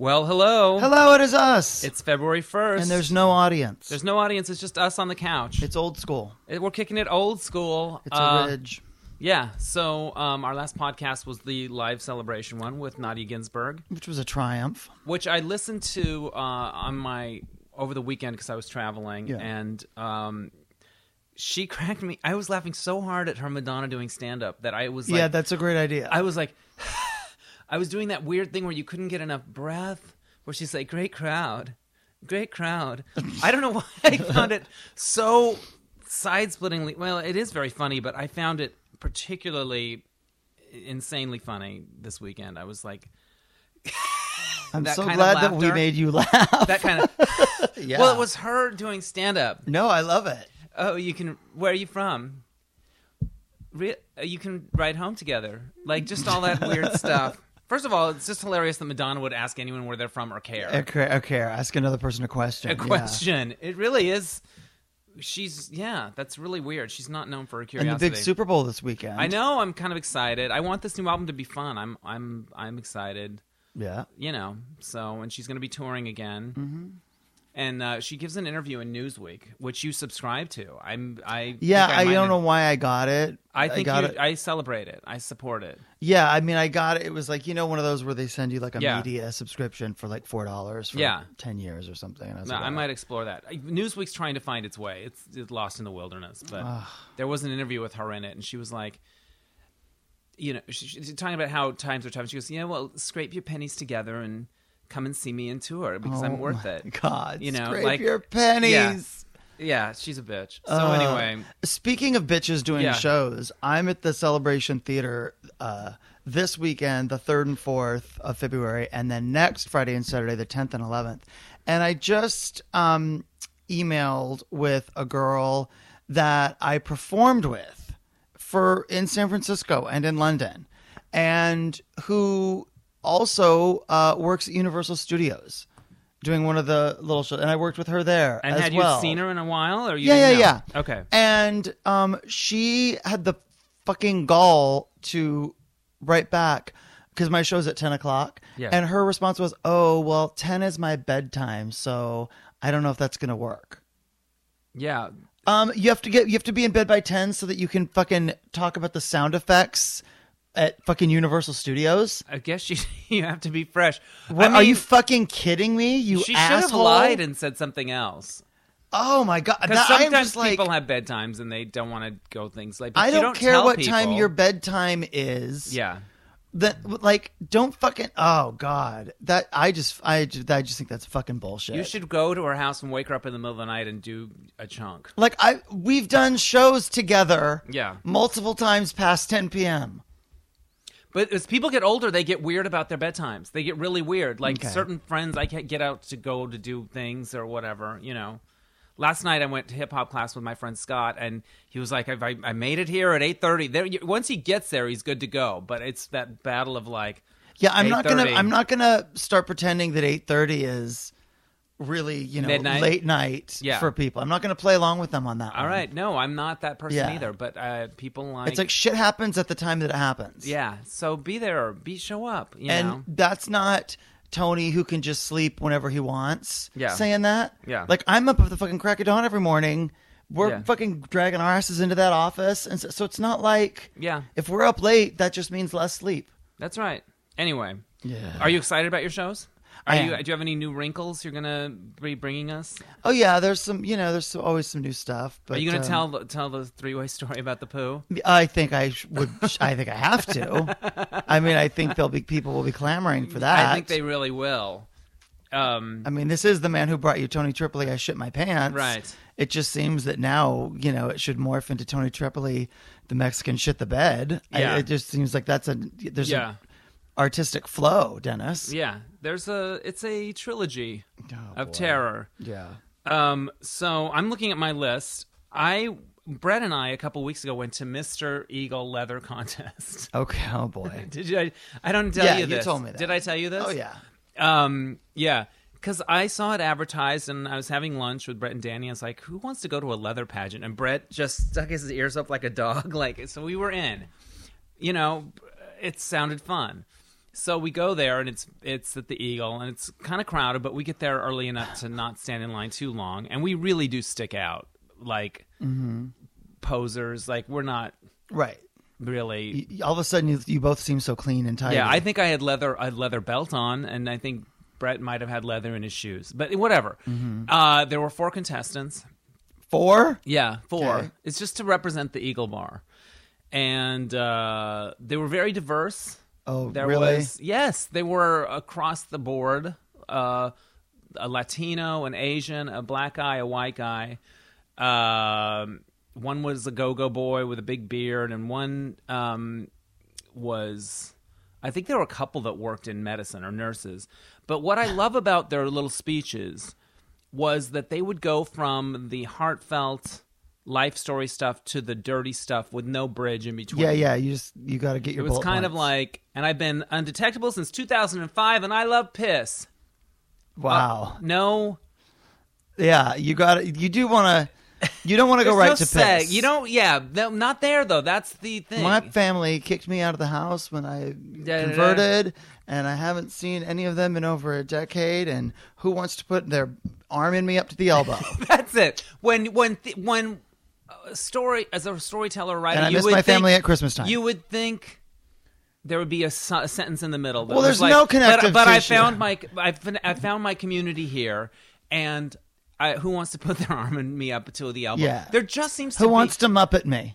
Well, hello. Hello, it is us. It's February 1st. and there's no audience. There's no audience. It's just us on the couch. It's old school. It- We're kicking it old school. It's Uh, a ridge. Yeah. So um, our last podcast was the live celebration one with Nadia Ginsburg, Which was a triumph. which I listened to uh, on my over the weekend because I was traveling, Yeah. and um, she cracked me. I was laughing so hard at her Madonna doing stand up that I was like, yeah, that's a great idea. I was like, I was doing that weird thing where you couldn't get enough breath, where she's like, great crowd, great crowd. I don't know why I found it so side splittingly. Well, it is very funny, but I found it particularly insanely funny this weekend. I was like, I'm so glad that we made you laugh. that kind of. yeah. Well, it was her doing stand up. No, I love it. Oh, you can. Where are you from? Re- uh, you can ride home together. Like just all that weird stuff. First of all, it's just hilarious that Madonna would ask anyone where they're from or care. Okay, okay. Ask another person a question. A yeah. question. It really is. She's yeah. That's really weird. She's not known for her And curiosity. the big Super Bowl this weekend. I know. I'm kind of excited. I want this new album to be fun. I'm I'm I'm excited. Yeah. You know. So and she's going to be touring again. Mm-hmm. And uh, she gives an interview in Newsweek, which you subscribe to. I'm I Yeah, think I, don't know why I got it. I think got you. I celebrate it. I support it. Yeah, I mean, I got it. It was like you know one of those where they send you like a Yeah. media subscription for like four dollars for Yeah. ten years or something. I, No, like, I oh. might explore that. Newsweek's trying to find its way. It's, it's lost in the wilderness. But there was an interview with her in it, and she was like, you know, she, she's talking about how times are tough. She goes, yeah, well, scrape your pennies together and come and see me in tour because I'm Oh worth my it. God, You know, scrape like- your pennies. Yeah, she's a bitch. So Uh, anyway, Speaking of bitches doing Yeah. shows, I'm at the Celebration Theater uh, this weekend, the 3rd and 4th of February, and then next Friday and Saturday, the 10th and 11th. And I just um, emailed with a girl that I performed with for in San Francisco and in London, and who also uh, works at Universal Studios. Doing one of the little shows, and I worked with her there. and had well. you seen her in a while, or you? Yeah, yeah, know? yeah. Okay. And um, she had the fucking gall to write back because my show's at ten o'clock. Yeah. And her response was, "Oh, well, ten is my bedtime, so I don't know if that's gonna work." Yeah. Um, you have to get you have to be in bed by ten so that you can fucking talk about the sound effects at fucking Universal Studios. I guess you you have to be fresh. What, I mean, are you fucking kidding me? You She should have lied and said something else. oh my god! Because sometimes just like, people have bedtimes and they don't want to go things like. I don't, don't care what time your bedtime is. Yeah, that like don't fucking oh god that i just i just, I just think that's fucking bullshit you should go to her house and wake her up in the middle of the night and do a chunk. like i we've done shows together Yeah, multiple times past 10 p.m but as people get older, they get weird about their bedtimes. They get really weird. Like Okay. certain friends, I can't get out to go to do things or whatever. You know. Last night I went to hip hop class with my friend Scott, and he was like, "I, I- I made it here at eight thirty. There, you- once he gets there, he's good to go." But it's that battle of like, yeah i'm not gonna 8:30. i'm not gonna start pretending that 8.30 is really you know Midnight? late night Yeah. for people i'm not gonna play along with them on that all one. right, no, I'm not that person Yeah. either. But uh, people like, it's like shit happens at the time that it happens yeah. So be there, be show up. You and know. that's not Tony who can just sleep whenever he wants. Yeah. saying that. Yeah. like I'm up at the fucking crack of dawn every morning. We're Yeah. fucking dragging our asses into that office, and so, so it's not like Yeah, if we're up late, that just means less sleep. that's right. Anyway, Yeah. are you excited about your shows? Are I you? Do you have any new wrinkles you're gonna be bringing us? Oh yeah, there's some. You know, there's some, always some new stuff. But Are you gonna um, tell the- tell the three way story about the poo? I think I would. I think I have to. I mean, I think there'll be people will be clamoring for that. I think they really will. Um, I mean, this is the man who brought you Tony Tripoli. I shit my pants. Right. It just seems that now, you know, it should morph into Tony Tripoli, the Mexican shit the bed. I- Yeah. it just seems like that's a there's yeah, an artistic flow, Dennis. yeah. There's a it's a trilogy Oh, of boy. terror. Yeah. Um, so I'm looking at my list. I Brett and I a couple weeks ago went to Mr. Eagle Leather Contest. Okay. Oh boy. Did you? I, I don't tell Yeah, you you told me that. Did I tell you this? Oh yeah. Um, yeah. Because I saw it advertised and I was having lunch with Brett and Danny. I was like, who wants to go to a leather pageant? And Brett just stuck his ears up like a dog. Like, so we were in. You know, it sounded fun. So we go there, and it's it's at the Eagle, and it's kind of crowded, but we get there early enough to not stand in line too long, and we really do stick out like posers. Like we're not Right. really. All of a sudden, you, you both seem so clean and tidy. Yeah, I think I had leather a leather belt on, and I think Brett might have had leather in his shoes, but whatever. Mm-hmm. Uh, there were four contestants. four. Yeah, four. Okay. It's just to represent the Eagle Bar, and uh, they were very diverse. Oh, There really? was yes, they were across the board. Uh, a Latino, an Asian, a black guy, a white guy. Um, one was a go-go boy with a big beard, and one um, was. I think there were a couple that worked in medicine or nurses. But what I love about their little speeches was that they would go from the heartfelt life story stuff to the dirty stuff with no bridge in between. Yeah, yeah. You just you got to get your. It was kind of like, and I've been undetectable since 2005, and I love piss. Uh, wow. No, yeah, you got You do want to. You don't want to go right no to seg. piss. You don't. Yeah, no, not there though. That's the thing. My family kicked me out of the house when I da, da. converted, and I haven't seen any of them in over a decade. And who wants to put their arm in me up to the elbow? That's it. When when th- when story as a storyteller writer, and I you miss would my think, family at Christmas time. You would think there would be a, su- a sentence in the middle. Well, there's like- no But, connective but I found my I, I found my community here, and I, who wants to put their arm in me up to the elbow? Yeah. There just seems to who be, wants to muppet me?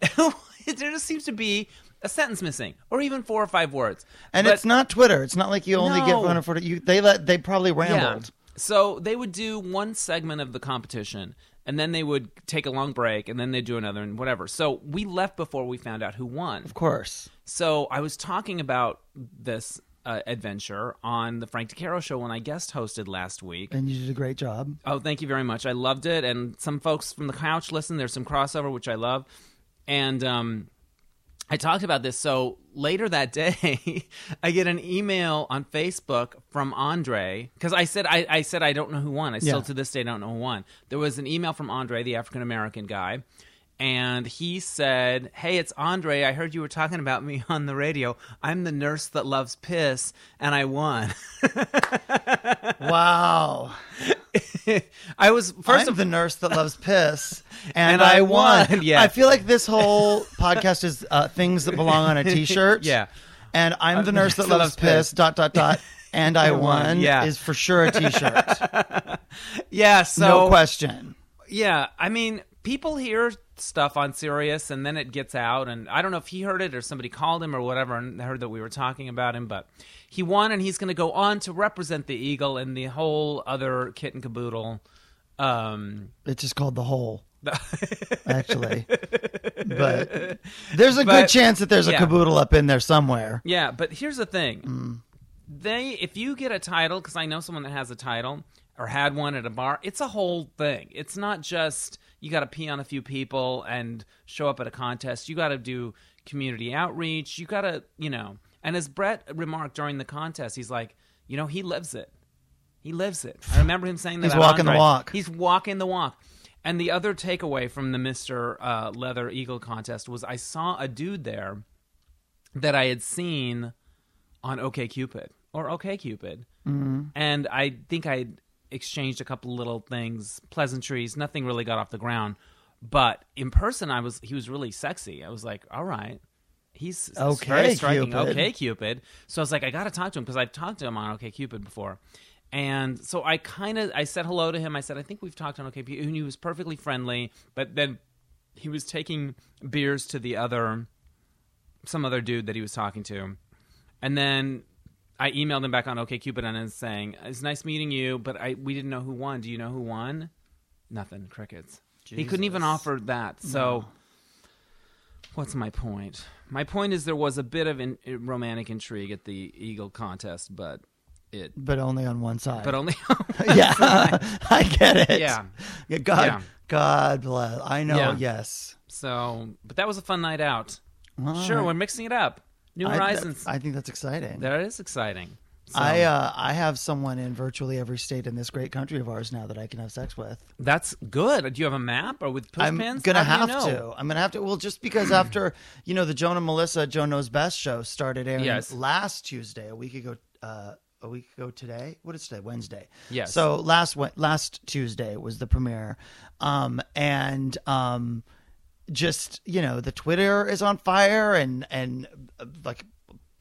there just seems to be a sentence missing, or even four or five words. And But- it's not Twitter. It's not like you only get No. 140. You they let they probably rambled. So they would do one segment of the competition, and then they would take a long break, and then they'd do another, and whatever. So we left before we found out who won. Of course. So I was talking about this uh, adventure on the Frank DeCaro show when I guest hosted last week. And you did a great job. Oh, thank you very much. I loved it, and some folks from the couch listen. There's some crossover, which I love, and um, I talked about this. So later that day, I get an email on Facebook from Andre because I said I, I said I don't know who won. I still Yeah. to this day don't know who won. There was an email from Andre, the African American guy. And he said, "Hey, it's Andre. I heard you were talking about me on the radio. I'm the nurse that loves piss, and I won. Wow. I was first I'm of the nurse that loves piss, And and, I I won. won, yeah. I feel like this whole podcast is uh, things that belong on a T-shirt. Yeah. And I'm the nurse that loves piss. Dot dot dot. And I won, won. yeah. Is for sure a T-shirt. yeah. So no question. Yeah, I mean, people hear stuff on Sirius and then it gets out, and I don't know if he heard it or somebody called him or whatever and heard that we were talking about him, but he won and he's going to go on to represent the Eagle and the whole other kit and caboodle. Um, It's just called the whole. Actually, but there's a good chance that there's a caboodle up in there somewhere. yeah, but here's the thing: Mm. they, if you get a title, because I know someone that has a title or had one at a bar, it's a whole thing. It's not just you got to pee on a few people and show up at a contest. You got to do community outreach. You got to, you know. And as Brett remarked during the contest, he's like, you know, he lives it. He lives it. I remember him saying that. He's walking the walk. He's walking the walk. And the other takeaway from the Mister uh, Leather Eagle contest was I saw a dude there that I had seen on OK Cupid or OKCupid, mm-hmm. and I think I exchanged a couple little things, pleasantries. Nothing really got off the ground, but in person, I was he was really sexy. I was like, all right. He's Okay, very striking. Cupid. Okay, Cupid. So I was like, I got to talk to him because I've talked to him on OK Cupid before. And so I kind of I said hello to him. I said I think we've talked on OK Cupid, and he was perfectly friendly. But then he was taking beers to the other some other dude that he was talking to, and then I emailed him back on OK Cupid and saying it's nice meeting you, but I we didn't know who won. Do you know who won? Nothing. Crickets. He couldn't even offer that. So. What's my point? My point is there was a bit of in, romantic intrigue at the Eagle contest, but it, but only on one side. but only. yeah, I get it. Yeah. Yeah, God, Yeah. God bless. I know. Yeah. Yes. so, but that was a fun night out. All sure, right. we're mixing it up. New I- Horizons. I, think that's exciting. that is exciting. So I uh, I have someone in virtually every state in this great country of ours now that I can have sex with. that's good. Do you have a map or with push I'm pins? gonna How have you know? to. I'm gonna have to. Well, just because after you know the Joan and Melissa Joan Knows Best show started airing Yes. last Tuesday, a week ago. Uh, a week ago today. What is today? Wednesday. Yes. So last last Tuesday was the premiere, um, and um, just you know the Twitter is on fire, and and uh, like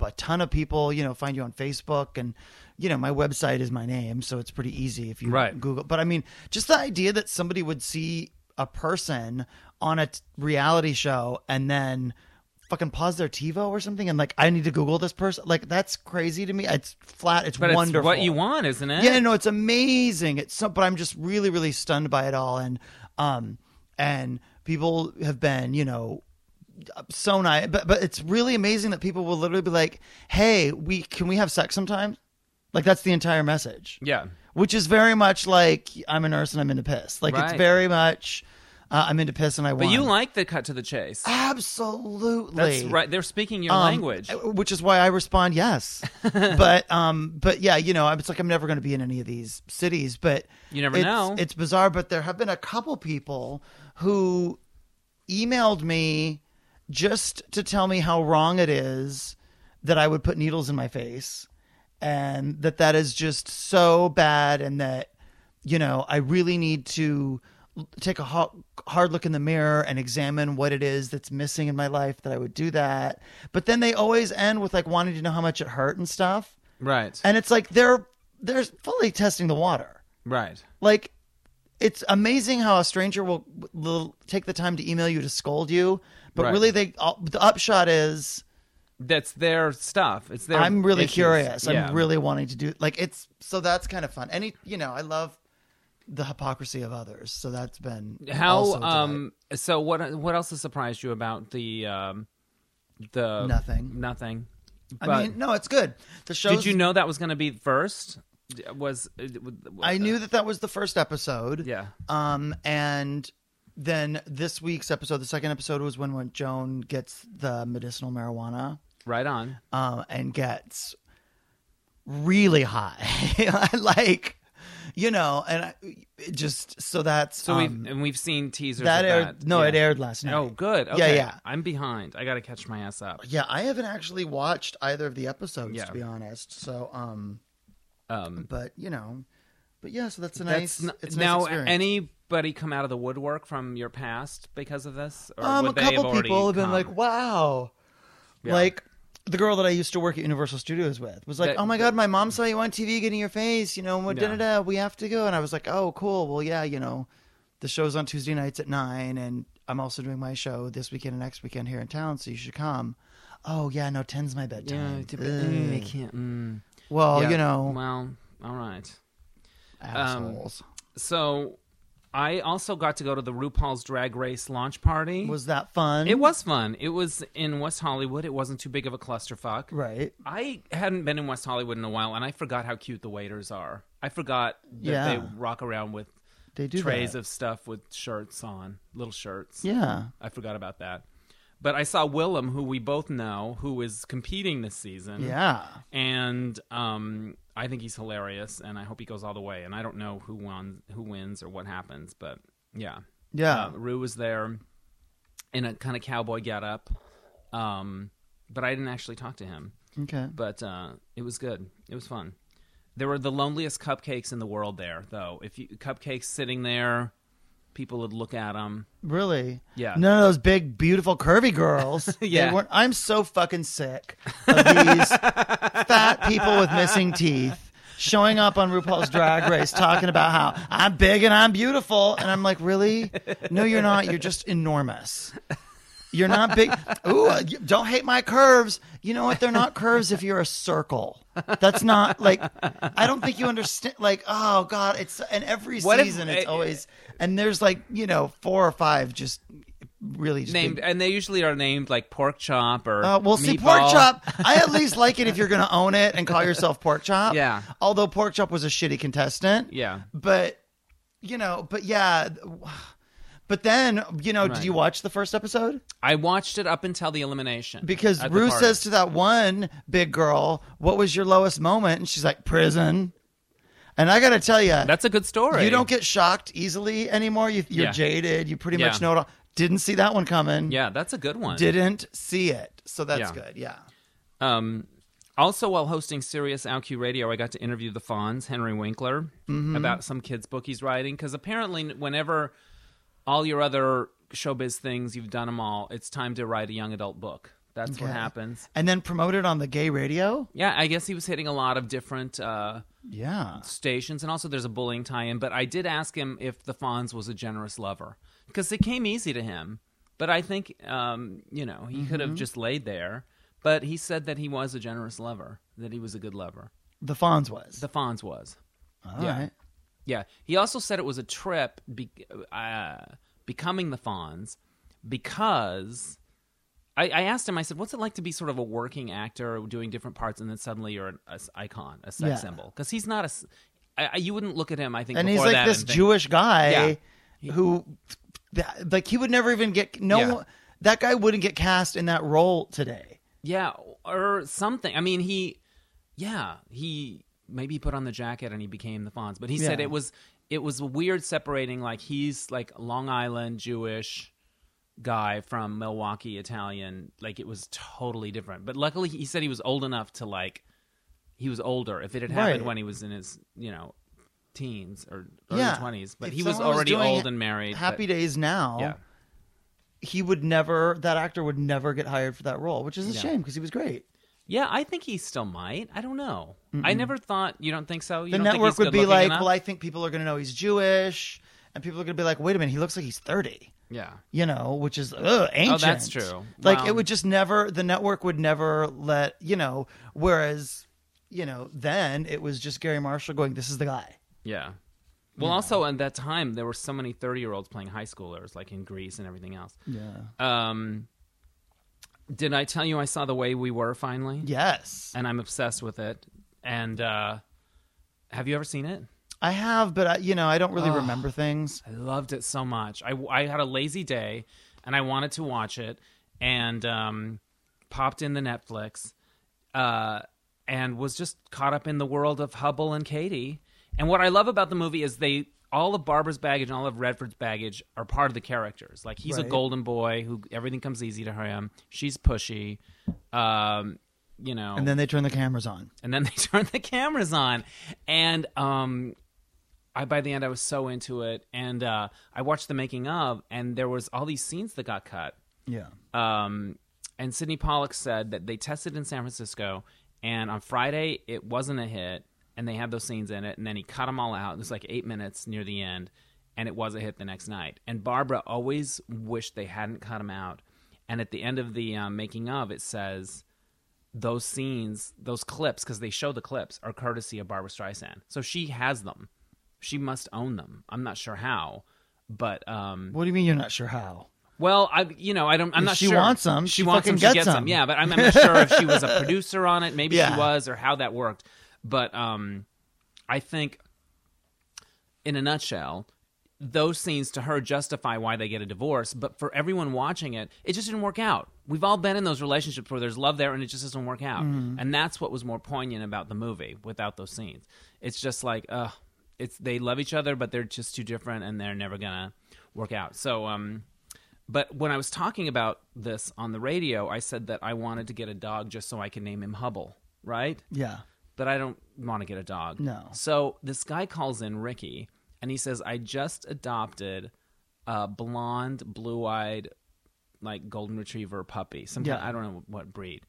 a ton of people you know find you on Facebook and. You know, my website is my name, so it's pretty easy if you Right. Google. But I mean, just the idea that somebody would see a person on a t- reality show and then fucking pause their TiVo or something and like I need to Google this person. Like that's crazy to me. It's flat. It's But it's wonderful. what you want, isn't it? Yeah, no, it's amazing. It's so, but I'm just really, really stunned by it all, and um, and people have been, you know, so nice. But but it's really amazing that people will literally be like, "Hey, we can we have sex sometimes?" Like that's the entire message, Yeah. which is very much like I'm a nurse and I'm into piss. Like it's very much uh, I'm into piss and I want. But you like the cut to the chase. absolutely That's right. They're speaking your um, language. which is why I respond yes. but um, but yeah, you know, it's like I'm never going to be in any of these cities. But You never it's, know. It's bizarre, but there have been a couple people who emailed me just to tell me how wrong it is that I would put needles in my face, and that that is just so bad, and that you know I really need to take a hard look in the mirror and examine what it is that's missing in my life that I would do that. But then they always end with like wanting to know how much it hurt and stuff. right. And it's like they're they're fully testing the water. right. Like it's amazing how a stranger will will take the time to email you to scold you, but Right. really they all- the upshot is That's their stuff. It's their. I'm really issues. curious. Yeah. I'm really wanting to do like it's so that's kind of fun. Any you know, I love the hypocrisy of others. So that's been How um so what what else has surprised you about the um the Nothing. nothing I mean, no, it's good. The show did you know that was going to be first was I knew that that was the first episode. yeah Um, and then this week's episode, the second episode, was when when Joan gets the medicinal marijuana, right on um, and gets really high, like you know, and I, it just so that's so um, we've and we've seen teasers that aired. that. No, yeah. it aired last night. oh good Yeah, yeah. I'm behind I got to catch my ass up Yeah, I haven't actually watched either of the episodes Yeah. to be honest. So, um, um but you know, but yeah, so that's a that's nice. n- it's a nice now experience. anybody come out of the woodwork from your past because of this or Um, a have couple already people have been come? like, "Wow," Yeah. like the girl that I used to work at Universal Studios with was like, That- "Oh my god, my mom saw you on TV getting your face. You know, what da da da. We have to go." And I was like, "Oh, cool. Well, yeah, you know, the show's on Tuesday nights at nine, and I'm also doing my show this weekend and next weekend here in town, so you should come." Oh yeah, no, ten's my bedtime. mm, I can't mm. Well, Yeah, you know, well all right assholes. Um, so I also got to go to the RuPaul's Drag Race launch party. was that fun? it was fun. It was in West Hollywood. It wasn't too big of a clusterfuck. right. I hadn't been in West Hollywood in a while, and I forgot how cute the waiters are. I forgot that Yeah. they rock around with They do trays that. of stuff with shirts on, little shirts. yeah. I forgot about that. But I saw Willam, who we both know, who is competing this season. Yeah. and um, I think he's hilarious, and I hope he goes all the way. And I don't know who won, who wins, or what happens, but yeah, Yeah. uh, Ru was there in a kind of cowboy getup, um, but I didn't actually talk to him. okay. But uh, it was good. It was fun. There were the loneliest cupcakes in the world there, though. If you cupcakes sitting there, people would look at them. Really? Yeah. None of those big, beautiful, curvy girls. Yeah. I'm so fucking sick of these fat people with missing teeth showing up on RuPaul's Drag Race talking about how I'm big and I'm beautiful. And I'm like, really? No, you're not. You're just enormous. You're not big. Ooh, uh, don't hate my curves. You know what? They're not curves if you're a circle. That's not like, I don't think you understand. Like, oh God, it's, and every What if- season it's eh, always, and there's like, you know, four or five just really just Named, big- and they usually are named like pork chop or uh, well, see, pork chop. I at least like it if you're going to own it and call yourself pork chop. Yeah. Although pork chop was a shitty contestant. Yeah. But you know, but yeah, But then, you know, Right. did you watch the first episode? I watched it up until the elimination Because at the Ruth party. says to that one big girl, "What was your lowest moment?" And she's like, "Prison." And I got to tell you, "That's a good story." you don't get shocked easily anymore. You, you're Yeah. jaded. You pretty Yeah. much know it all. Didn't see that one coming. Yeah, that's a good one. Didn't see it. So that's Yeah. good. Yeah. Um, also, while hosting Sirius OutQ Radio, I got to interview the Fonz, Henry Winkler, Mm-hmm. about some kid's book he's writing. Because apparently, whenever all your other showbiz things, you've done them all, it's time to write a young adult book. That's what Okay. happens. And then promoted on the gay radio. Yeah, I guess he was hitting a lot of different uh, Yeah. stations, and also there's a bullying tie-in. But I did ask him if the Fonz was a generous lover because it came easy to him. But I think um, you know he could Mm-hmm. have just laid there. But he said that he was a generous lover, that he was a good lover. The Fonz was. The Fonz was. All right. Yeah. He also said it was a trip be- uh, becoming the Fonz because I, I asked him, I said, what's it like to be sort of a working actor doing different parts and then suddenly you're an a icon, a sex Yeah. symbol? Because he's not a. I- I- you wouldn't look at him, I think, And he's like that this think- Jewish guy Yeah. who, like, he would never even get no. Yeah. That guy wouldn't get cast in that role today. Yeah, or something. I mean, he, yeah, he maybe he put on the jacket and he became the Fonz. But he said it was it was weird separating. Like he's like Long Island Jewish guy from Milwaukee Italian. Like it was totally different. But luckily, he said he was old enough to like he was older. If it had happened Right. when he was in his you know teens or early Yeah. twenties, but If he was already doing old and married. Happy but- Days now. Yeah. He would never. That actor would never get hired for that role, which is a Yeah. shame because he was great. Yeah, I think he still might. I don't know. I never thought. You don't think so? You the network would be like, enough? well, I think people are going to know he's Jewish, and people are going to be like, wait a minute, he looks like he's thirty. yeah. You know, which is ugh, ancient. Oh, that's true. Like Well- it would just never. The network would never let you know. Whereas, you know, then it was just Garry Marshall going, "This is the guy." Yeah. Well, also at that time there were so many thirty-year-olds playing high schoolers, like in Grease and everything else. Yeah. Um, did I tell you I saw the way we were finally? Yes, And I'm obsessed with it. And uh, have you ever seen it? I have, but I, you know, I don't really Oh. remember things. I loved it so much. I, I had a lazy day and I wanted to watch it and um, popped in the Netflix uh, and was just caught up in the world of Hubbell and Katie. And what I love about the movie is they all of Barbra's baggage and all of Redford's baggage are part of the characters. Like he's a golden boy who everything comes easy to him. She's pushy. Um, you know, And then they turn the cameras on. and then they turn the cameras on and um I by the end I was so into it and uh I watched the making of and there was all these scenes that got cut Yeah. um and Sydney Pollack said that they tested in San Francisco and on Friday it wasn't a hit and they had those scenes in it and then he cut them all out it was like 8 minutes near the end and it was a hit the next night and Barbra always wished they hadn't cut them out and at the end of the um, making of it says those scenes, those clips, because they show the clips, are courtesy of Barbra Streisand. So she has them. She must own them. I'm not sure how, but um, What do you mean you're not sure how? well, I you know I don't. I'm If not she sure. wants 'em, She, she wants them. She gets gets 'em. them. Yeah, but I'm, I'm not sure if she was a producer on it. Maybe Yeah. she was, or how that worked. But um, I think, in a nutshell, those scenes to her justify why they get a divorce. But for everyone watching it, it just didn't work out. We've all been in those relationships where there's love there and it just doesn't work out. Mm-hmm. And that's what was more poignant about the movie without those scenes. It's just like, uh, it's they love each other, but they're just too different and they're never gonna work out. So, um, but when I was talking about this on the radio, I said that I wanted to get a dog just so I could name him Hubbell, right? Yeah. But I don't want to get a dog. No. So this guy calls in Ricky and he says, I just adopted a blonde, blue eyed, like golden retriever puppy. Some kind- Yeah. I don't know what breed.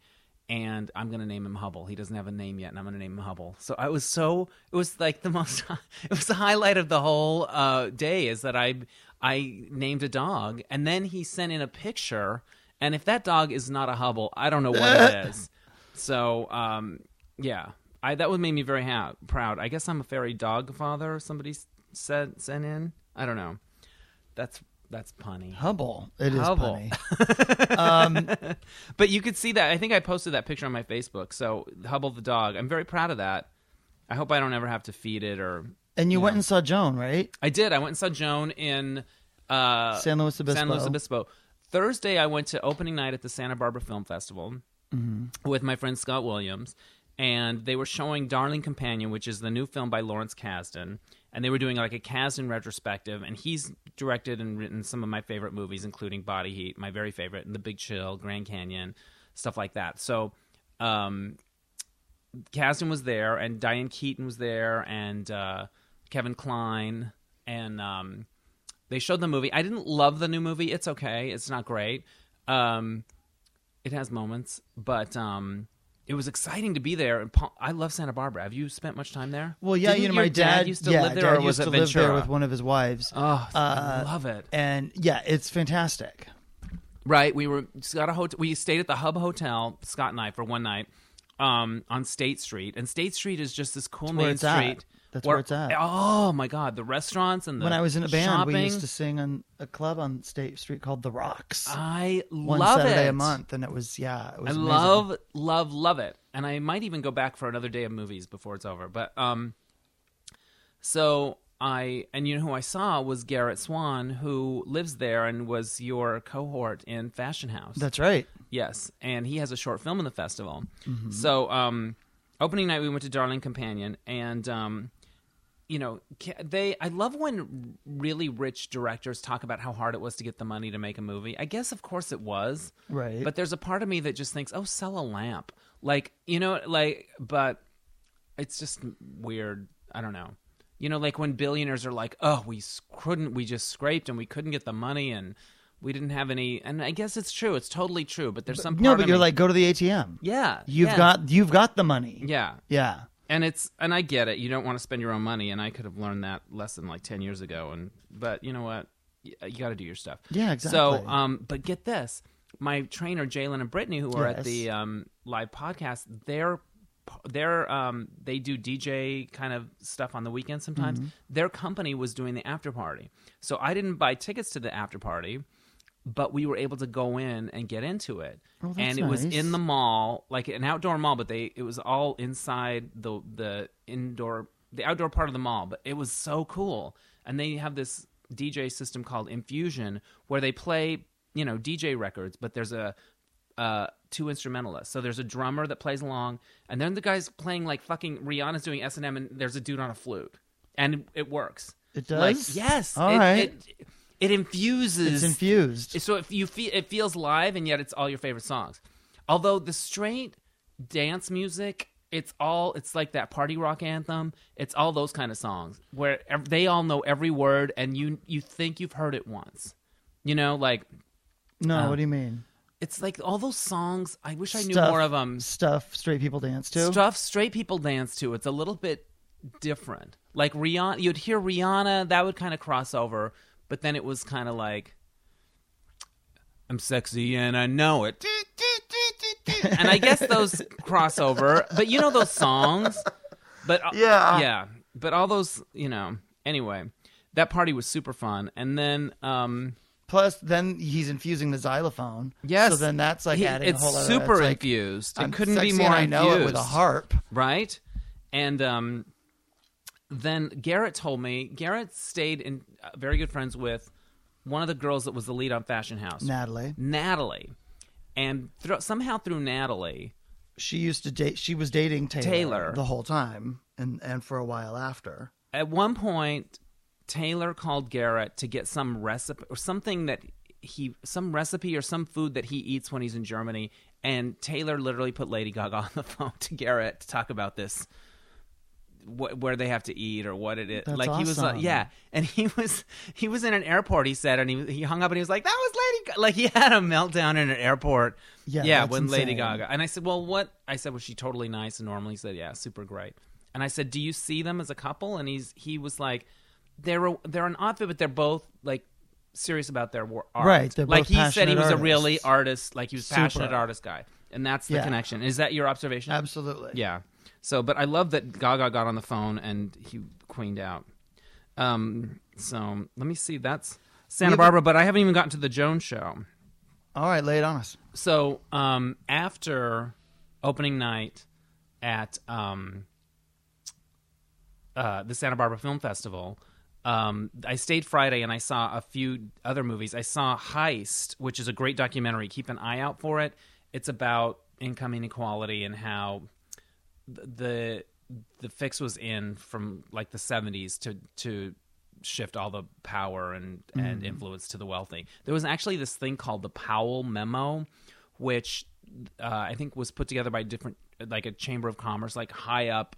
And I'm gonna name him Hubbell. He doesn't have a name yet, and I'm gonna name him Hubbell. So I was so it was like the most it was the highlight of the whole uh, day is that I I named a dog, and then he sent in a picture. And if that dog is not a Hubbell, I don't know what it is. So um, yeah, I that would make me very ha- proud. I guess I'm a fairy dog father. Somebody said sent in. I don't know. That's that's punny. Hubbell. It is Hubbell. funny. um, But you could see that. I think I posted that picture on my Facebook. So Hubbell the dog. I'm very proud of that. I hope I don't ever have to feed it or. and you went and saw Joan, right? I did. I went and saw Joan in uh, San Luis Obispo. San Luis Obispo. Thursday, I went to opening night at the Santa Barbara Film Festival with my friend Scott Williams, and they were showing Darling Companion, which is the new film by Lawrence Kasdan, and they were doing like a Kasdan retrospective, and he's directed and written some of my favorite movies, including Body Heat, my very favorite, and The Big Chill, Grand Canyon, stuff like that. So, um, Kasdan was there, and Diane Keaton was there, and uh, Kevin Kline, and um, they showed the movie. I didn't love the new movie. It's okay. It's not great. Um, it has moments, but um, it was exciting to be there. And I love Santa Barbara. Have you spent much time there? Well, yeah, Didn't you know, my dad, used to yeah, live there, dad or was used it to live Ventura? there with one of his wives. Oh, I Uh, love it. and yeah, it's fantastic. Right. We were Scott a hotel. We stayed at the Hub Hotel, Scott and I, for one night um, on State Street. And State Street is just this cool main it's at. That's where it's at. Oh my God, the restaurants and the When I was in a band, shopping. we used to sing on a club on State Street called The Rocks. I one love Saturday it. a month, and it was yeah, it I was amazing. love, love, love it. And I might even go back for another day of movies before it's over. But um, so I and you know who I saw was Garrett Swan, who lives there and was your cohort in Fashion House. That's right. Yes, and he has a short film in the festival. Mm-hmm. So, um, opening night we went to Darling Companion, and um, you know, they. I love when really rich directors talk about how hard it was to get the money to make a movie. I guess, of course, it was. Right. But there's a part of me that just thinks, oh, sell a lamp, like you know, like. But it's just weird. I don't know. You know, like when billionaires are like, "Oh, we couldn't, we just scraped and we couldn't get the money and we didn't have any." And I guess it's true. It's totally true. But there's some part no, of but you're me- like, go to the ATM. yeah, You've yeah, got you've got the money. yeah, Yeah. And it's and I get it. You don't want to spend your own money, and I could have learned that lesson like ten years ago. And but you know what, Y- you got to do your stuff. Yeah, So, exactly. um, but get this: my trainer Jalen and Brittany, who are at the um, live podcast, they're they're um, they do DJ kind of stuff on the weekend sometimes. Mm-hmm. Their company was doing the after party, so I didn't buy tickets to the after party. But we were able to go in and get into it, Oh, and it was in the mall, like an outdoor mall. But they, it was all inside the the indoor, the outdoor part of the mall. But it was so cool, and they have this DJ system called Infusion, where they play, you know, DJ records. But there's a uh, two instrumentalists. So there's a drummer that plays along, and then the guy's playing like fucking Rihanna's doing S and M, and there's a dude on a flute, and it works. It Like, does? yes. All it, right. It, it infuses. It's infused. So if you feel it feels live, and yet it's all your favorite songs. Although the straight dance music, it's all it's like that party rock anthem. It's all those kind of songs where they all know every word, and you you think you've heard it once. You know, like no, uh, what do you mean? it's like all those songs. I wish I knew Stuff- more of them. Stuff straight people dance to. Stuff straight people dance to. It's a little bit different. Like Rihanna, you'd hear Rihanna, that would kind of cross over, but then it was kind of like, I'm sexy and I know it. and I guess those crossover, but you know those songs. But uh, Yeah. yeah, but all those, you know. Anyway, that party was super fun, and then um, Plus, then he's infusing the xylophone. yes, So then that's like he- adding it's a whole other. super it's like, infused. It couldn't be more I know it with a harp. right? And um, then Garrett told me Garrett stayed in uh, very good friends with one of the girls that was the lead on Fashion House, Natalie. Natalie, and thro- somehow through Natalie, She used to date. She was dating Taylor, Taylor. the whole time, and and for a while after. at one point, Taylor called Garrett to get some recipe or something that he some recipe or some food that he eats when he's in Germany, and Taylor literally put Lady Gaga on the phone to Garrett to talk about this. Wh- where they have to eat or what it is. That's like he was uh, like, yeah, and he was he was in an airport. He said, and he he hung up and he was like, that was Lady. Gaga. Like he had a meltdown in an airport. Yeah, yeah, when Lady. Gaga. And I said, well, what? I said, was she totally nice and normal? He said, yeah, super great. And I said, do you see them as a couple? And he's he was like, they're a, they're an outfit, but they're both like serious about their art. Right, like he said, he was a really artist, like he was Super. passionate artist guy, and that's the Yeah. connection. Is that your observation? Absolutely. Yeah. So, but I love that Gaga got on the phone and he queened out. Um. So let me see. That's Santa Barbara, but I haven't even gotten to the Jones show. All right, lay it on us. So, um, after opening night at um, uh, the Santa Barbara Film Festival, Um, I stayed Friday and I saw a few other movies. I saw Heist, which is a great documentary. Keep an eye out for it. It's about income inequality and how the the fix was in from like the 70s to to shift all the power and and influence to the wealthy. There was actually this thing called the Powell Memo, which uh, I think was put together by different like a chamber of commerce, like high up.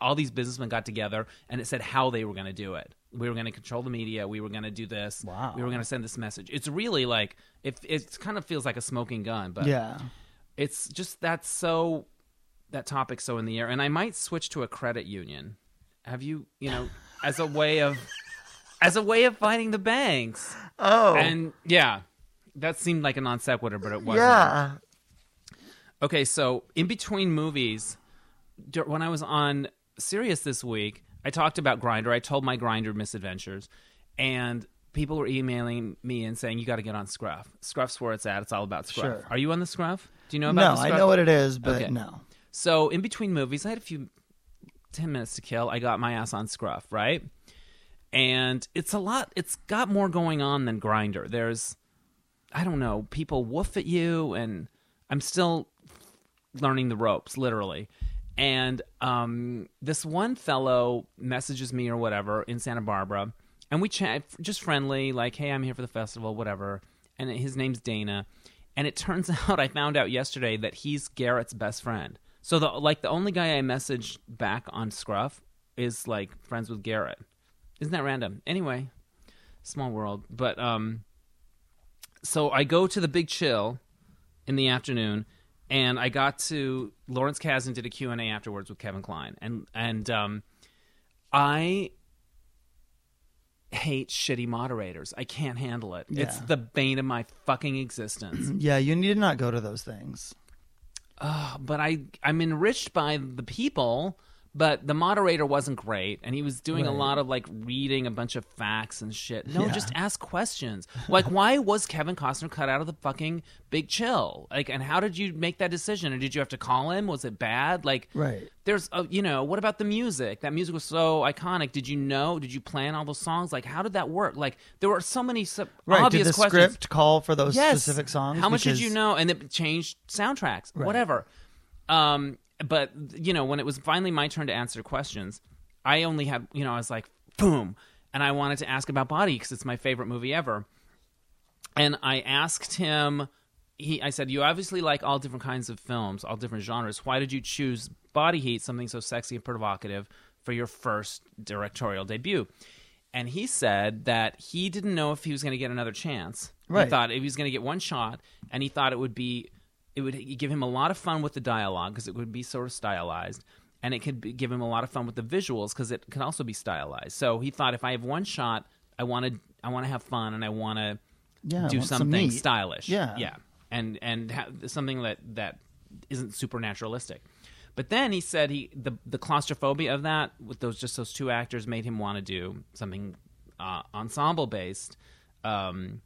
All these businessmen got together, and it said how they were going to do it. We were going to control the media. We were going to do this. Wow. We were going to send this message. It's really like it. It kind of feels like a smoking gun, but Yeah. it's just that's so that topic so in the air and i might switch to a credit union have you you know as a way of as a way of fighting the banks Oh. and yeah that seemed like a non sequitur but it wasn't yeah. okay so in between movies when i was on Sirius this week i talked about Grindr i told my Grindr misadventures and people were emailing me and saying you got to get on scruff scruff's where it's at it's all about scruff Sure. are you on the scruff do you know No, about the I know what it is, but Okay. no. So in between movies, I had a few ten minutes to kill. I got my ass on Scruff, right? And it's a lot. It's got more going on than Grindr. There's, I don't know, people woof at you, and I'm still learning the ropes, literally. And um, this one fellow messages me or whatever in Santa Barbara, and we chat just friendly, like, "Hey, I'm here for the festival, whatever." And his name's Dana, and it turns out I found out yesterday that he's Garrett's best friend. So the like the only guy I messaged back on Scruff is like friends with Garrett. Isn't that random? Anyway, small world. But um, so I go to the Big Chill in the afternoon, and I got to Lawrence Kasdan did a Q and A afterwards with Kevin Kline, and and um, I hate shitty moderators. I can't handle it. It's the bane of my fucking existence. Yeah, you need to not go to those things. But I I'm enriched by the people. But the moderator wasn't great, and he was doing a lot of like reading a bunch of facts and shit. No, Yeah. just ask questions. Like, why was Kevin Costner cut out of the fucking Big Chill? Like, and how did you make that decision? Or did you have to call him? Was it bad? Like, Right. there's a, you know what about the music that music was so iconic did you know did you plan all those songs like how did that work like there were so many sub- Right. obvious Did the questions script call for those yes specific songs? how much did you know and it changed soundtracks Right. whatever um but you know when it was finally my turn to answer questions i only had you know i was like boom and i wanted to ask about body because it's my favorite movie ever and I asked him. He, I said, "You obviously like all different kinds of films, all different genres. Why did you choose Body Heat, something so sexy and provocative, for your first directorial debut?" And he said that he didn't know if he was going to get another chance. Right. He thought he was going to get one shot, and he thought it would be, it would give him a lot of fun with the dialogue because it would be sort of stylized, and it could be, give him a lot of fun with the visuals because it can also be stylized. So he thought, if I have one shot, I want to, I want to have fun, and I want to Yeah, do want some something stylish. Yeah. yeah, and and ha- something that that isn't supernaturalistic. But then he said he the the claustrophobia of that with those just those two actors made him want to do something uh, ensemble based um,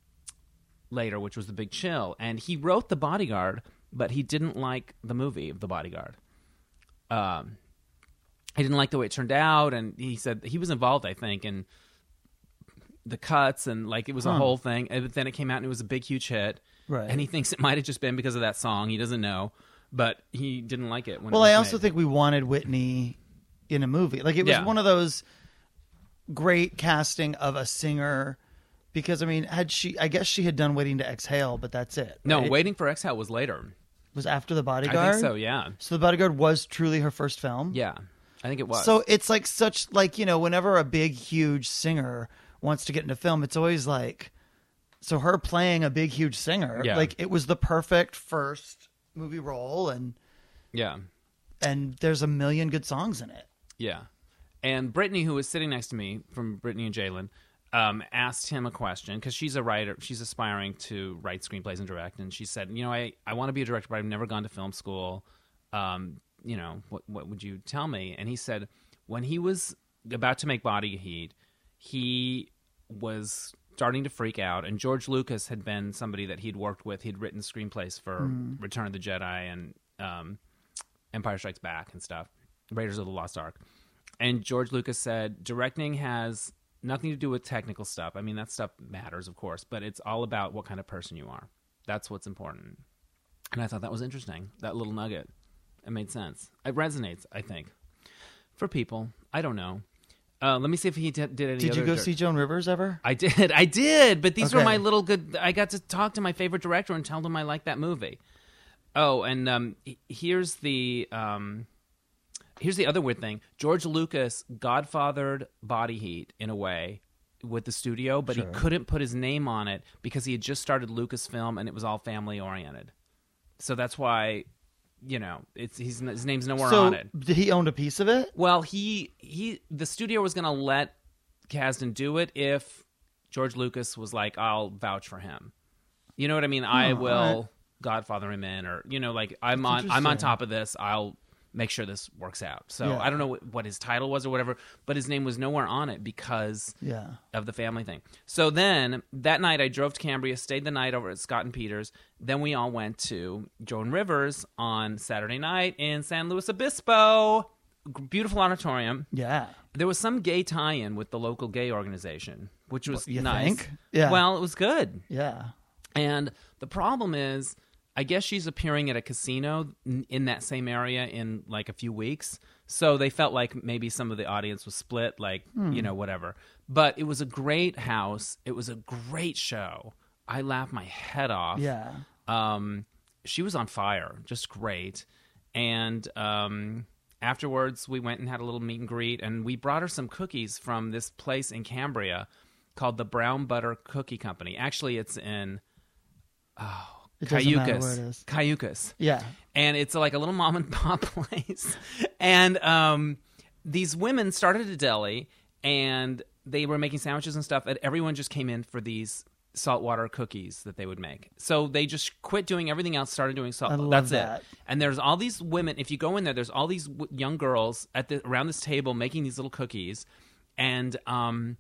later, which was The Big Chill, and he wrote The Bodyguard, but he didn't like the movie of The Bodyguard. Um, he didn't like the way it turned out, and he said he was involved, I think, in the cuts and like it was a whole thing. And then it came out and it was a big, huge hit. Right. And he thinks it might have just been because of that song. He doesn't know, but he didn't like it. When Well, it I also made. think we wanted Whitney in a movie. Like it was Yeah. one of those great casting of a singer. Because I mean, had she? I guess she had done "Waiting to Exhale," but that's it. no. Waiting for Exhale was later. Was after the Bodyguard. I think so. Yeah, So the Bodyguard was truly her first film. yeah. I think it was. So it's like such like you know whenever a big huge singer wants to get into film, it's always like so her playing a big huge singer. Yeah. Like it was the perfect first movie role, and yeah, and there's a million good songs in it. yeah. And Brittany, who was sitting next to me from Brittany and Jalen, um, asked him a question because she's a writer. She's aspiring to write screenplays and direct. And she said, "You know, I, I want to be a director, but I've never gone to film school. Um, you know, what what would you tell me?" And he said, when he was about to make Body Heat, he was starting to freak out. And George Lucas had been somebody that he'd worked with. He'd written screenplays for Return of the Jedi and um, Empire Strikes Back and stuff, Raiders of the Lost Ark. And George Lucas said, directing has Nothing to do with technical stuff. I mean, that stuff matters, of course, but it's all about what kind of person you are. That's what's important. And I thought that was interesting. That little nugget. It made sense. It resonates, I think, for people. I don't know. Uh, let me see if he did, did any. Did you go dir- see Joan Rivers ever? I did. I did. But these were my little good. I got to talk to my favorite director and tell him I like that movie. Oh, and um, here's the um, here's the other weird thing. George Lucas godfathered Body Heat in a way with the studio, but he couldn't put his name on it because he had just started Lucasfilm and it was all family oriented. So that's why, you know, it's he's, his name's nowhere so on it. did he own a piece of it? Well, he he the studio was going to let Kasdan do it if George Lucas was like, "I'll vouch for him." You know what I mean? I Oh, will. Godfather him in, or you know, like I'm on I'm on top of this. I'll make sure this works out. So Yeah. I don't know what, what his title was or whatever, but his name was nowhere on it because Yeah. of the family thing. So then that night I drove to Cambria, stayed the night over at Scott and Peters. Then we all went to Joan Rivers on Saturday night in San Luis Obispo. Beautiful auditorium. Yeah. There was some gay tie-in with the local gay organization, which was nice. think? Yeah. Well, it was good. Yeah. And the problem is, I guess she's appearing at a casino in that same area in like a few weeks. So they felt like maybe some of the audience was split, like, Hmm. you know, whatever. But it was a great house. It was a great show. I laughed my head off. Yeah. Um, she was on fire, just great. And um, afterwards, we went and had a little meet and greet, and we brought her some cookies from this place in Cambria called the Brown Butter Cookie Company. Actually, it's in It Cayucos. where it is. Cayucos Yeah. and it's like a little mom and pop place. And um, these women started a deli, and they were making sandwiches and stuff. And everyone just came in for these saltwater cookies that they would make. So they just quit doing everything else, started doing salt. I love That's that. it. And there's all these women. If you go in there, there's all these w- young girls at the around this table making these little cookies, and um,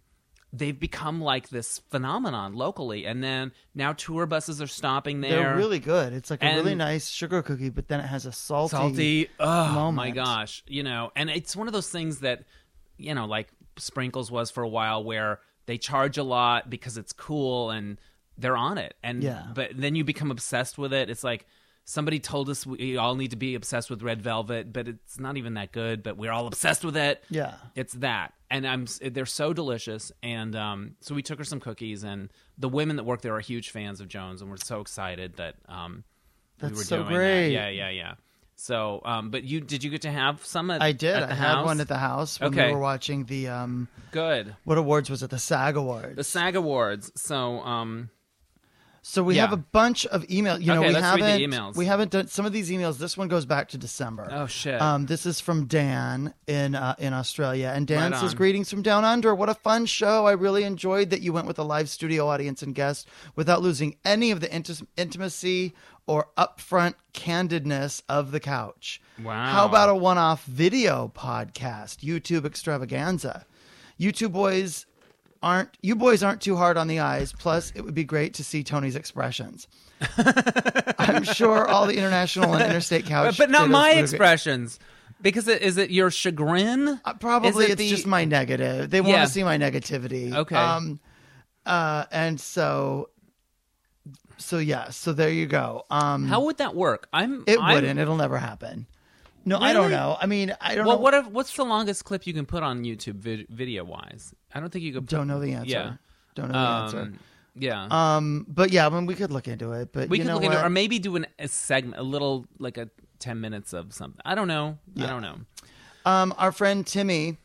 they've become like this phenomenon locally. And then now tour buses are stopping there. They're really good. It's like a really nice sugar cookie, but then it has a salty. salty. Oh my gosh, you know, and it's one of those things that, you know, like Sprinkles was for a while, where they charge a lot because it's cool and they're on it, and Yeah. but then you become obsessed with it. It's like somebody told us we all need to be obsessed with Red Velvet, but it's not even that good. But we're all obsessed with it. Yeah. It's that, and I'm they're so delicious, and um, so we took her some cookies, and the women that work there are huge fans of Jones, and we're so excited that um, we were so doing great. that. Yeah, yeah, yeah. So, um, but you did you get to have some? At, I did. At the I house? had one at the house when Okay. we were watching the um Good. what awards was it? The SAG Awards. The SAG Awards. So, um, So we Yeah. have a bunch of emails. You know, Okay, we haven't we haven't done some of these emails. This one goes back to December. oh shit. Um, this is from Dan in uh, in Australia, and Dan Right says, on. "Greetings from down under. What a fun show! I really enjoyed that you went with a live studio audience and guest without losing any of the inti- intimacy or upfront candidness of the couch. Wow. How about a one-off video podcast, YouTube extravaganza? You two boys." Aren't you boys aren't too hard on the eyes? Plus, it would be great to see Tony's expressions. I'm sure all the international and interstate couch, but, but not my expressions. Because it, is it your chagrin? Uh, probably it it's the- just my negative. They want Yeah. to see my negativity. Okay. Um, uh, and so, so yeah. So there you go. Um, How would that work? I'm. it I'm- wouldn't. It'll never happen. No, I don't know. I mean, I don't Well, know. what if, what's the longest clip you can put on YouTube vid- video wise? I don't think you could. Don't know the answer. Yeah. Don't know the answer. Um, yeah. Um, but yeah, I mean, we could look into it. But we you could know look what? into, it, or maybe do an, a segment, a little like a ten minutes of something. I don't know. I don't know. Um, our friend Timmy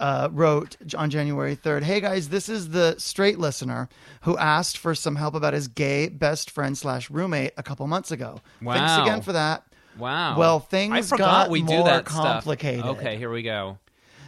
uh, wrote on January 3rd Hey guys, this is the straight listener who asked for some help about his gay best friend slash roommate a couple months ago. Wow. Thanks again for that. Wow. Well, things I forgot got we do more that stuff. complicated. Okay, here we go.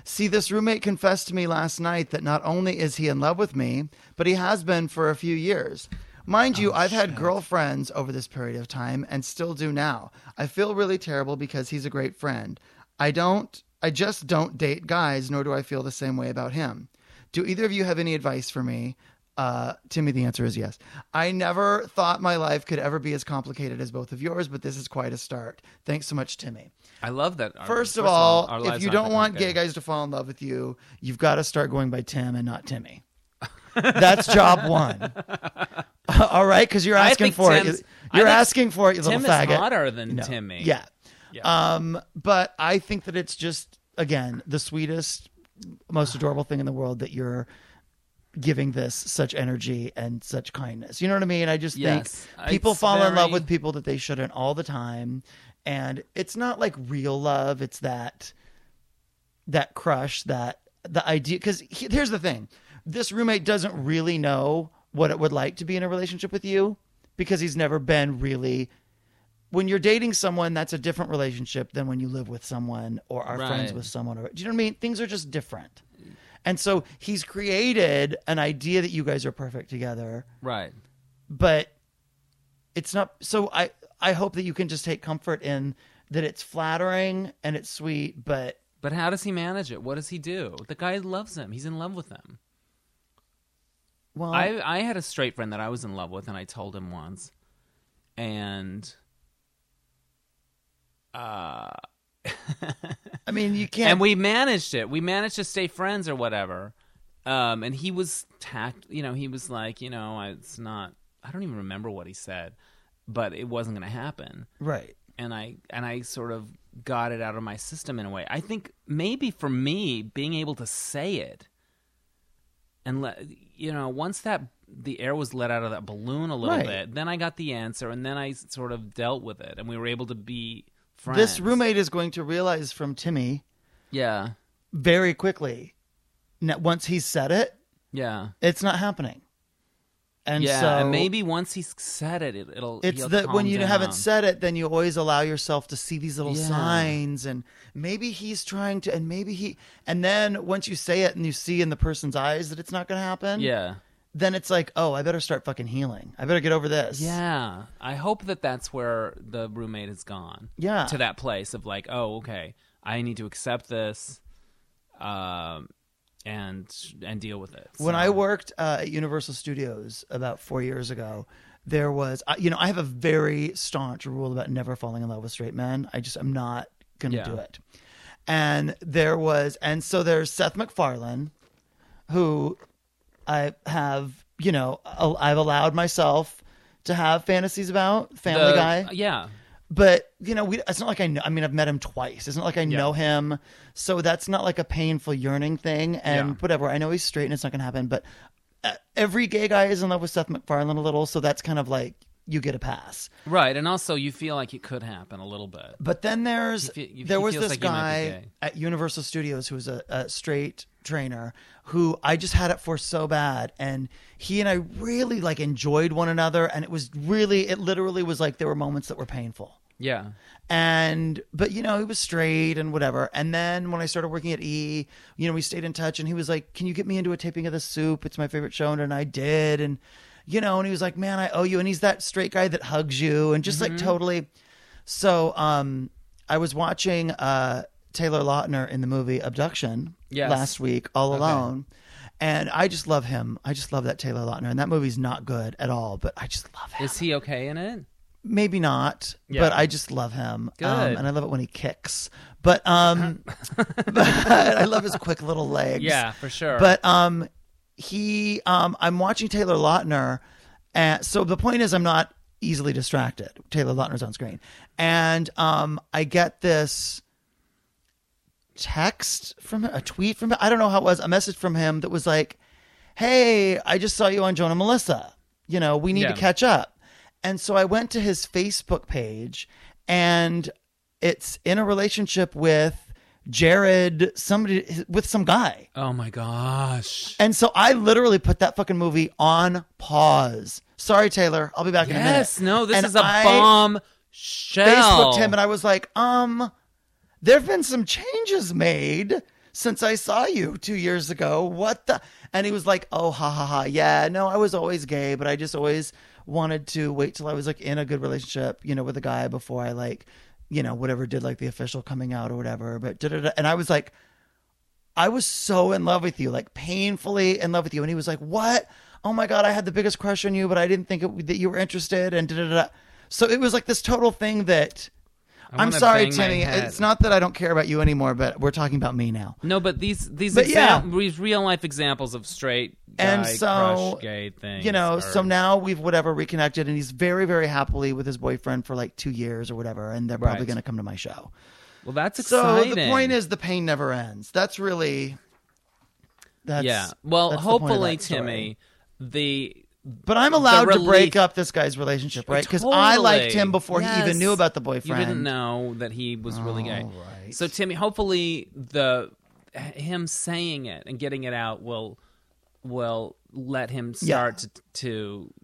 See, this roommate confessed to me last night that not only is he in love with me, but he has been for a few years. Mind Oh, you, I've had girlfriends over this period of time and still do now. I feel really terrible because he's a great friend. I don't, I just don't date guys, nor do I feel the same way about him. Do either of you have any advice for me? Uh, Timmy, the answer is yes. I never thought my life could ever be as complicated as both of yours, but this is quite a start. Thanks so much, Timmy. I love that. our- First of all, our if you don't want gay guys to fall in love with you, you've got to start going by Tim and not Timmy. That's job one. all right, because you're asking for it. Tim's- I You're asking for it, you Tim little is faggot. hotter than No. Timmy. Yeah. Yeah. Um, but I think that it's just again the sweetest, most adorable thing in the world that you're giving this such energy and such kindness. You know what I mean? I just Yes. think people It's fall in love with people that they shouldn't all the time, and it's not like real love. It's that that crush, that the idea. Because here's the thing: this roommate doesn't really know what it would like to be in a relationship with you because he's never been really when you're dating someone, that's a different relationship than when you live with someone or are friends with someone. Or do you know what I mean? Things are just different. And so he's created an idea that you guys are perfect together, Right. but it's not. So I I hope that you can just take comfort in that it's flattering and it's sweet, but But how does he manage it? What does he do? The guy loves him. He's in love with him. well, I I had a straight friend that I was in love with, and I told him once, and uh, I mean you can't. and we managed it. We managed to stay friends or whatever. Um, and he was tact. You know, he was like, you know, it's not. I don't even remember what he said, but it wasn't going to happen. right. and I and I sort of got it out of my system in a way. I think maybe for me being able to say it and let you know once that the air was let out of that balloon a little Right. bit, then I got the answer and then I sort of dealt with it and we were able to be friends. This roommate is going to realize from Timmy yeah, very quickly. Once he's said it, yeah, it's not happening. And yeah. so and maybe once he's said it, it it'll. it's he'll that when calm you down. haven't said it then you always allow yourself to see these little Yeah. signs and maybe he's trying to and maybe he and then once you say it and you see in the person's eyes that it's not going to happen Yeah. Then it's like oh i better start fucking healing i better get over this Yeah, I hope that that's where the roommate has gone. Yeah. to that place of like, oh, okay, I need to accept this, um, and and deal with it. when i worked uh, at universal studios about four years ago there was uh, you know i have a very staunch rule about never falling in love with straight men i just i'm not gonna Yeah. do it and there was and so there's seth macfarlane who I have, you know, I've allowed myself to have fantasies about Family The- Guy, yeah, but you know, we, it's not like I know. I mean, I've met him twice. It's not like I know him, so that's not like a painful yearning thing. And Yeah. whatever, I know he's straight and it's not going to happen. But uh, every gay guy is in love with Seth MacFarlane a little, so that's kind of like you get a pass. right. And also, you feel like it could happen a little bit. But then there's He fe- he there was feels this like he might be guy gay. at Universal Studios who was a, a straight trainer who I just had it for so bad, and he and I really like enjoyed one another, and it was really it literally was like there were moments that were painful. Yeah, And but you know he was straight and whatever. And then when I started working at E, you know we stayed in touch, and he was like, "Can you get me into a taping of The Soup? It's my favorite show," and I did, and you know, and he was like, "Man, I owe you," and he's that straight guy that hugs you, and just like totally. So um, I was watching uh, Taylor Lautner in the movie Abduction Yes. last week, all alone. And I just love him. I just love that Taylor Lautner. And that movie's not good at all, but I just love him is he okay in it? maybe not Yeah. but i just love him Good. um, and i love it when he kicks but um but i love his quick little legs Yeah, for sure. but um he um i'm watching taylor lautner and so the point is i'm not easily distracted. Taylor lautner's on screen. And um i get this text from a tweet from i don't know how it was a message from him that was like hey i just saw you on Joan & Melissa. You know we need Yeah. to catch up. And so i went to his facebook page and it's in a relationship with jared somebody with some guy oh my gosh. and so I literally put that fucking movie on pause. Sorry, Taylor. I'll be back in a minute. Yes, no, this And is a I bomb shell. Facebooked him and I was like, um, there have been some changes made since I saw you two years ago. What the? And he was like, oh, ha ha ha. Yeah, no, I was always gay, but I just always wanted to wait till I was like in a good relationship, you know, with a guy before I like, you know, whatever did like the official coming out or whatever. But da-da-da. and I was like, I was so in love with you, like painfully in love with you. And he was like, What? "Oh my god, I had the biggest crush on you, but I didn't think it, that you were interested." And da da da. So it was like this total thing that. I'm sorry, Timmy. It's not that I don't care about you anymore, but we're talking about me now. No, but these these But yeah. exam- these real life examples of straight guy And so, crush gay things. You know, are- so now we've whatever reconnected, and he's very, very happily with his boyfriend for like two years or whatever, and they're probably Right. going to come to my show. well, that's So the point is, the pain never ends. That's really. That's, yeah. Well, that's the point of hopefully, that story. Timmy, the But I'm allowed to break up this guy's relationship, right? Because I liked him before he Yes. even knew about the boyfriend. you didn't know that he was really gay. Right. So Timmy, hopefully the him saying it and getting it out will will let him start to, to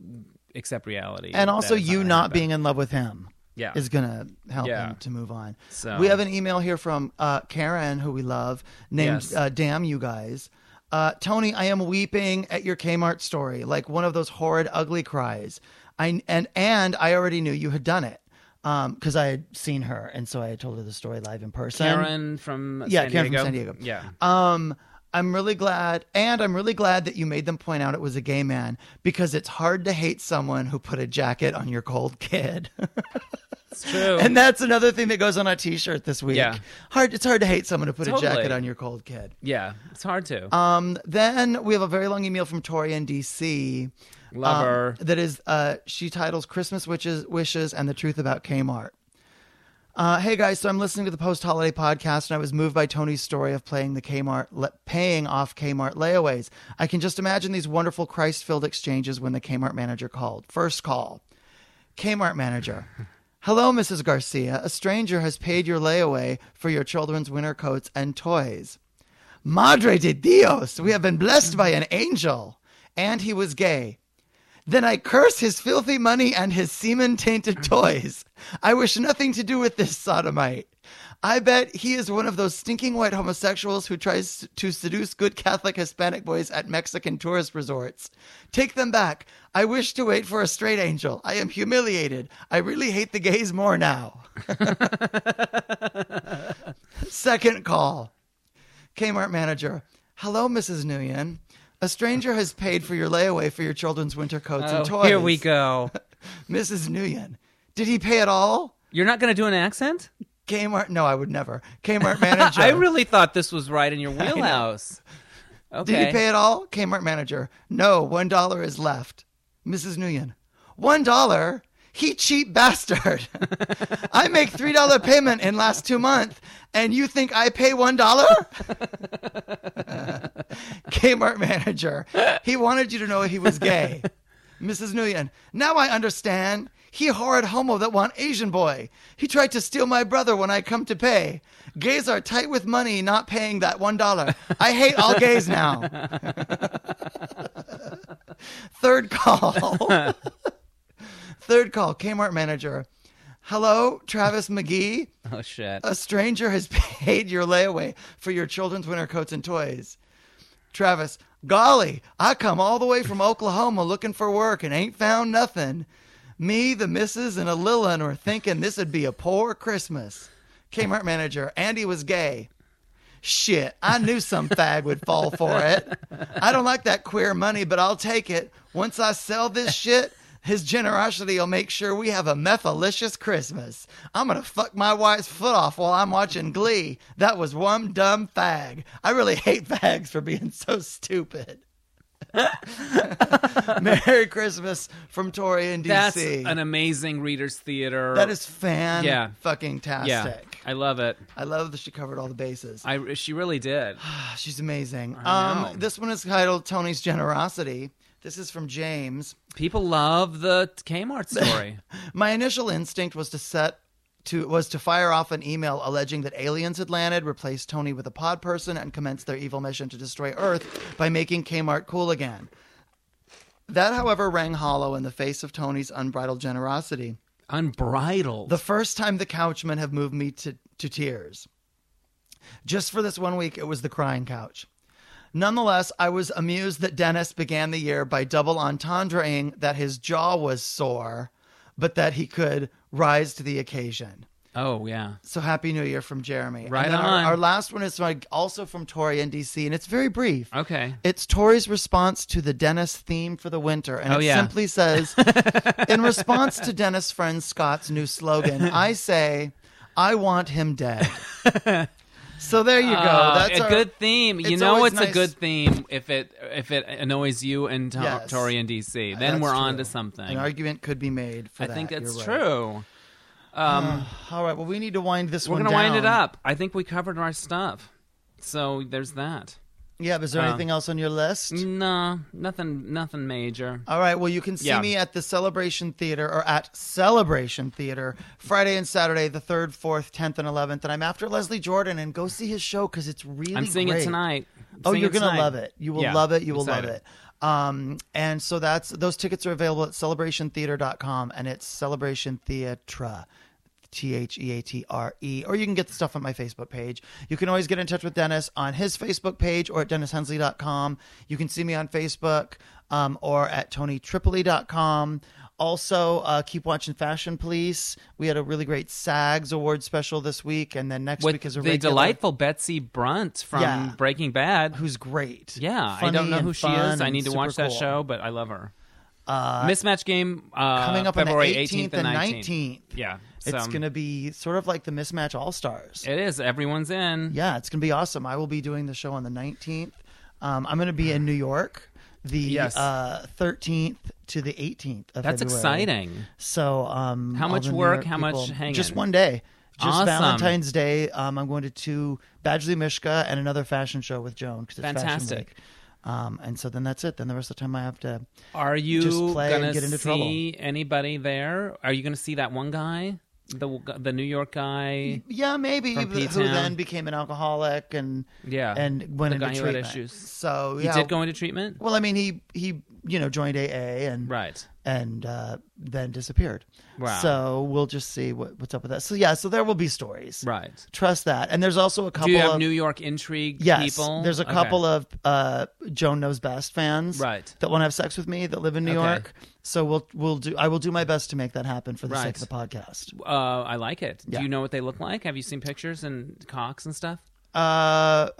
accept reality. And that also, it's you gonna not happen. being in love with him yeah is going to help Yeah. him to move on. So- We have an email here from uh, Karen, who we love, named Yes. uh, Damn You Guys. Uh, Tony, I am weeping at your Kmart story, like one of those horrid, ugly cries. I and and I already knew you had done it because I had seen her, and so I had told her the story live in person. Karen from Yeah, San Karen from Diego. San Diego. Yeah. Um, I'm really glad, and I'm really glad that you made them point out it was a gay man because it's hard to hate someone who put a jacket on your cold kid. It's true. and that's another thing that goes on a T-shirt this week. Yeah. hard. It's hard to hate someone who put a jacket on your cold kid. yeah, it's hard to. Um, then we have a very long email from Tori in DC. Love um, her. That is, uh, she titles "Christmas Witches, Wishes and the Truth About Kmart." Uh, hey guys, so I'm listening to the post holiday podcast and I was moved by Tony's story of playing the Kmart, le- paying off Kmart layaways. I can just imagine these wonderful Christ filled exchanges when the Kmart manager called. First call Kmart manager. Hello, Mrs. Garcia. A stranger has paid your layaway for your children's winter coats and toys. Madre de Dios, we have been blessed by an angel. And he was gay. Then I curse his filthy money and his semen tainted toys. I wish nothing to do with this sodomite. I bet he is one of those stinking white homosexuals who tries to seduce good Catholic Hispanic boys at Mexican tourist resorts. Take them back. I wish to wait for a straight angel. I am humiliated. I really hate the gays more now. Second call. Kmart manager. Hello, Mrs. Nguyen. A stranger has paid for your layaway for your children's winter coats and Oh, toys. here we go. Mrs. Nguyen. Did he pay it all? You're not going to do an accent? Kmart. No, I would never. Kmart manager. I really thought this was right in your wheelhouse. Okay. Did he pay it all? Kmart manager. No, one dollar is left. Mrs. Nguyen. One dollar? He cheap bastard. I make three dollar payment in last two months, and you think I pay one dollar? Kmart manager. He wanted you to know he was gay. Mrs. Nguyen. Now I understand. He horrid homo that want Asian boy. He tried to steal my brother when I come to pay. Gays are tight with money, not paying that one dollar. I hate all gays now. Third call. Third call. Kmart manager. Hello, Travis McGee. Oh shit. A stranger has paid your layaway for your children's winter coats and toys. Travis, golly, I come all the way from Oklahoma looking for work and ain't found nothing. Me, the missus, and a Lilin were thinking this would be a poor Christmas. Kmart manager, Andy was gay. Shit, I knew some fag would fall for it. I don't like that queer money, but I'll take it. Once I sell this shit, his generosity will make sure we have a methalicious Christmas. I'm gonna fuck my wife's foot off while I'm watching Glee. That was one dumb fag. I really hate fags for being so stupid. Merry Christmas from Tori in DC. That's an amazing readers theater. that is fan Yeah. fucking tastic. yeah. I love it. I love that she covered all the bases. I she really did. She's amazing. Um, this one is titled Tony's Generosity. This is from James. People love the Kmart story. My initial instinct was to set to was to fire off an email alleging that aliens had landed, replaced Tony with a pod person, and commenced their evil mission to destroy Earth by making Kmart cool again. That, however, rang hollow in the face of Tony's unbridled generosity. Unbridled. The first time the couchmen have moved me to, to tears. Just for this one week, it was the crying couch. Nonetheless, I was amused that Dennis began the year by double entendreing that his jaw was sore, but that he could rise to the occasion. Oh yeah. So happy New Year from Jeremy. Right and on. Our, our last one is also from Tori in DC, and it's very brief. Okay. It's Tori's response to the Dennis theme for the winter, and Oh, it yeah. simply says, "In response to Dennis' friend Scott's new slogan, I say, I want him dead." so there you go. Uh, That's a our- good theme. You know it's a good theme if it if it annoys you and to- Yes. Tori and DC. Then That's we're true. on to something. An argument could be made for I that. I think that's right. true. Um, All right. Well, we need to wind this we're gonna wind it up. I think we covered our stuff. So there's that. Yeah. But is there Uh, anything else on your list? No, nothing, nothing major. All right. Well, you can see Yeah. me at the Celebration Theater or at Celebration Theater Friday and Saturday, the 3rd, 4th, 10th, and 11th. And I'm after Leslie Jordan and go see his show because it's really I'm seeing great. it tonight. I'm Oh, you're going to tonight. love it. You will Yeah, love it. You will excited. love it. Um, and so that's those tickets are available at celebrationtheater.com and it's Celebration Theatre. T H E A T R E, or you can get the stuff on my Facebook page. You can always get in touch with Dennis on his Facebook page or at DennisHensley.com. You can see me on Facebook um, or at TonyTripoli.com. Also, uh, keep watching Fashion Police. We had a really great SAGs award special this week, and then next With week is a the regular, delightful Betsy Brandt from Yeah. Breaking Bad. who's great. yeah, I don't know who she is. I need to watch that cool. show, but I love her. Uh, Mismatch game uh, coming up February on the 18th, 18th and 19th. 19th. Yeah, It's going to be sort of like the Mismatch All Stars. It is. Everyone's in. Yeah, it's going to be awesome. I will be doing the show on the 19th. Um, I'm going to be in New York the Yes. uh, 13th to the 18th of That's February. exciting. So, um, How much work, how much hanging? Just one day. Just Awesome. Valentine's Day. Um, I'm going to two Badgley Mischka and another fashion show with Joan because it's Fashion Week. Um, and so then that's it. Then the rest of the time I have to. Are you Just play gonna get into see anybody there? Are you gonna see that one guy, the the New York guy? Yeah, maybe who then became an alcoholic and Yeah, and went The into guy who had treatment. issues. So He did go into treatment. well, I mean, he he you know joined AA and Right. and uh, then disappeared. Wow. So we'll just see what, what's up with that. So yeah, so there will be stories. Right. Trust that. And there's also a couple Do you have of New York intrigue yes, people? there's a Okay. couple of uh, Joan knows best fans Right. that want to have sex with me that live in New Okay. York. So we'll we'll do. I will do my best to make that happen for the Right. sake of the podcast. Uh, I like it. Yeah. Do you know what they look like? Have you seen pictures and cocks and stuff? Uh,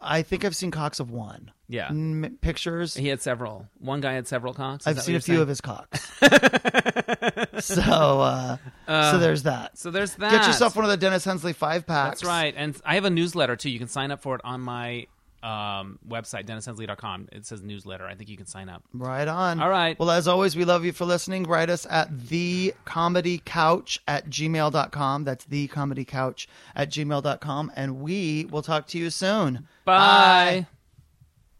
I think I've seen cocks of one. Yeah. M- pictures. He had several. One guy had several cocks. Is I've seen a few of his cocks. so, uh, so there's that. So there's that. Get yourself one of the Dennis Hensley five packs. That's right. And I have a newsletter too. You can sign up for it on my um, website, DennisHensley.com. It says newsletter. I think you can sign up. Right on. All right. Well, as always, we love you for listening. Write us at thecomedycouch at gmail.com. That's thecomedycouch at gmail.com. And we will talk to you soon. Bye.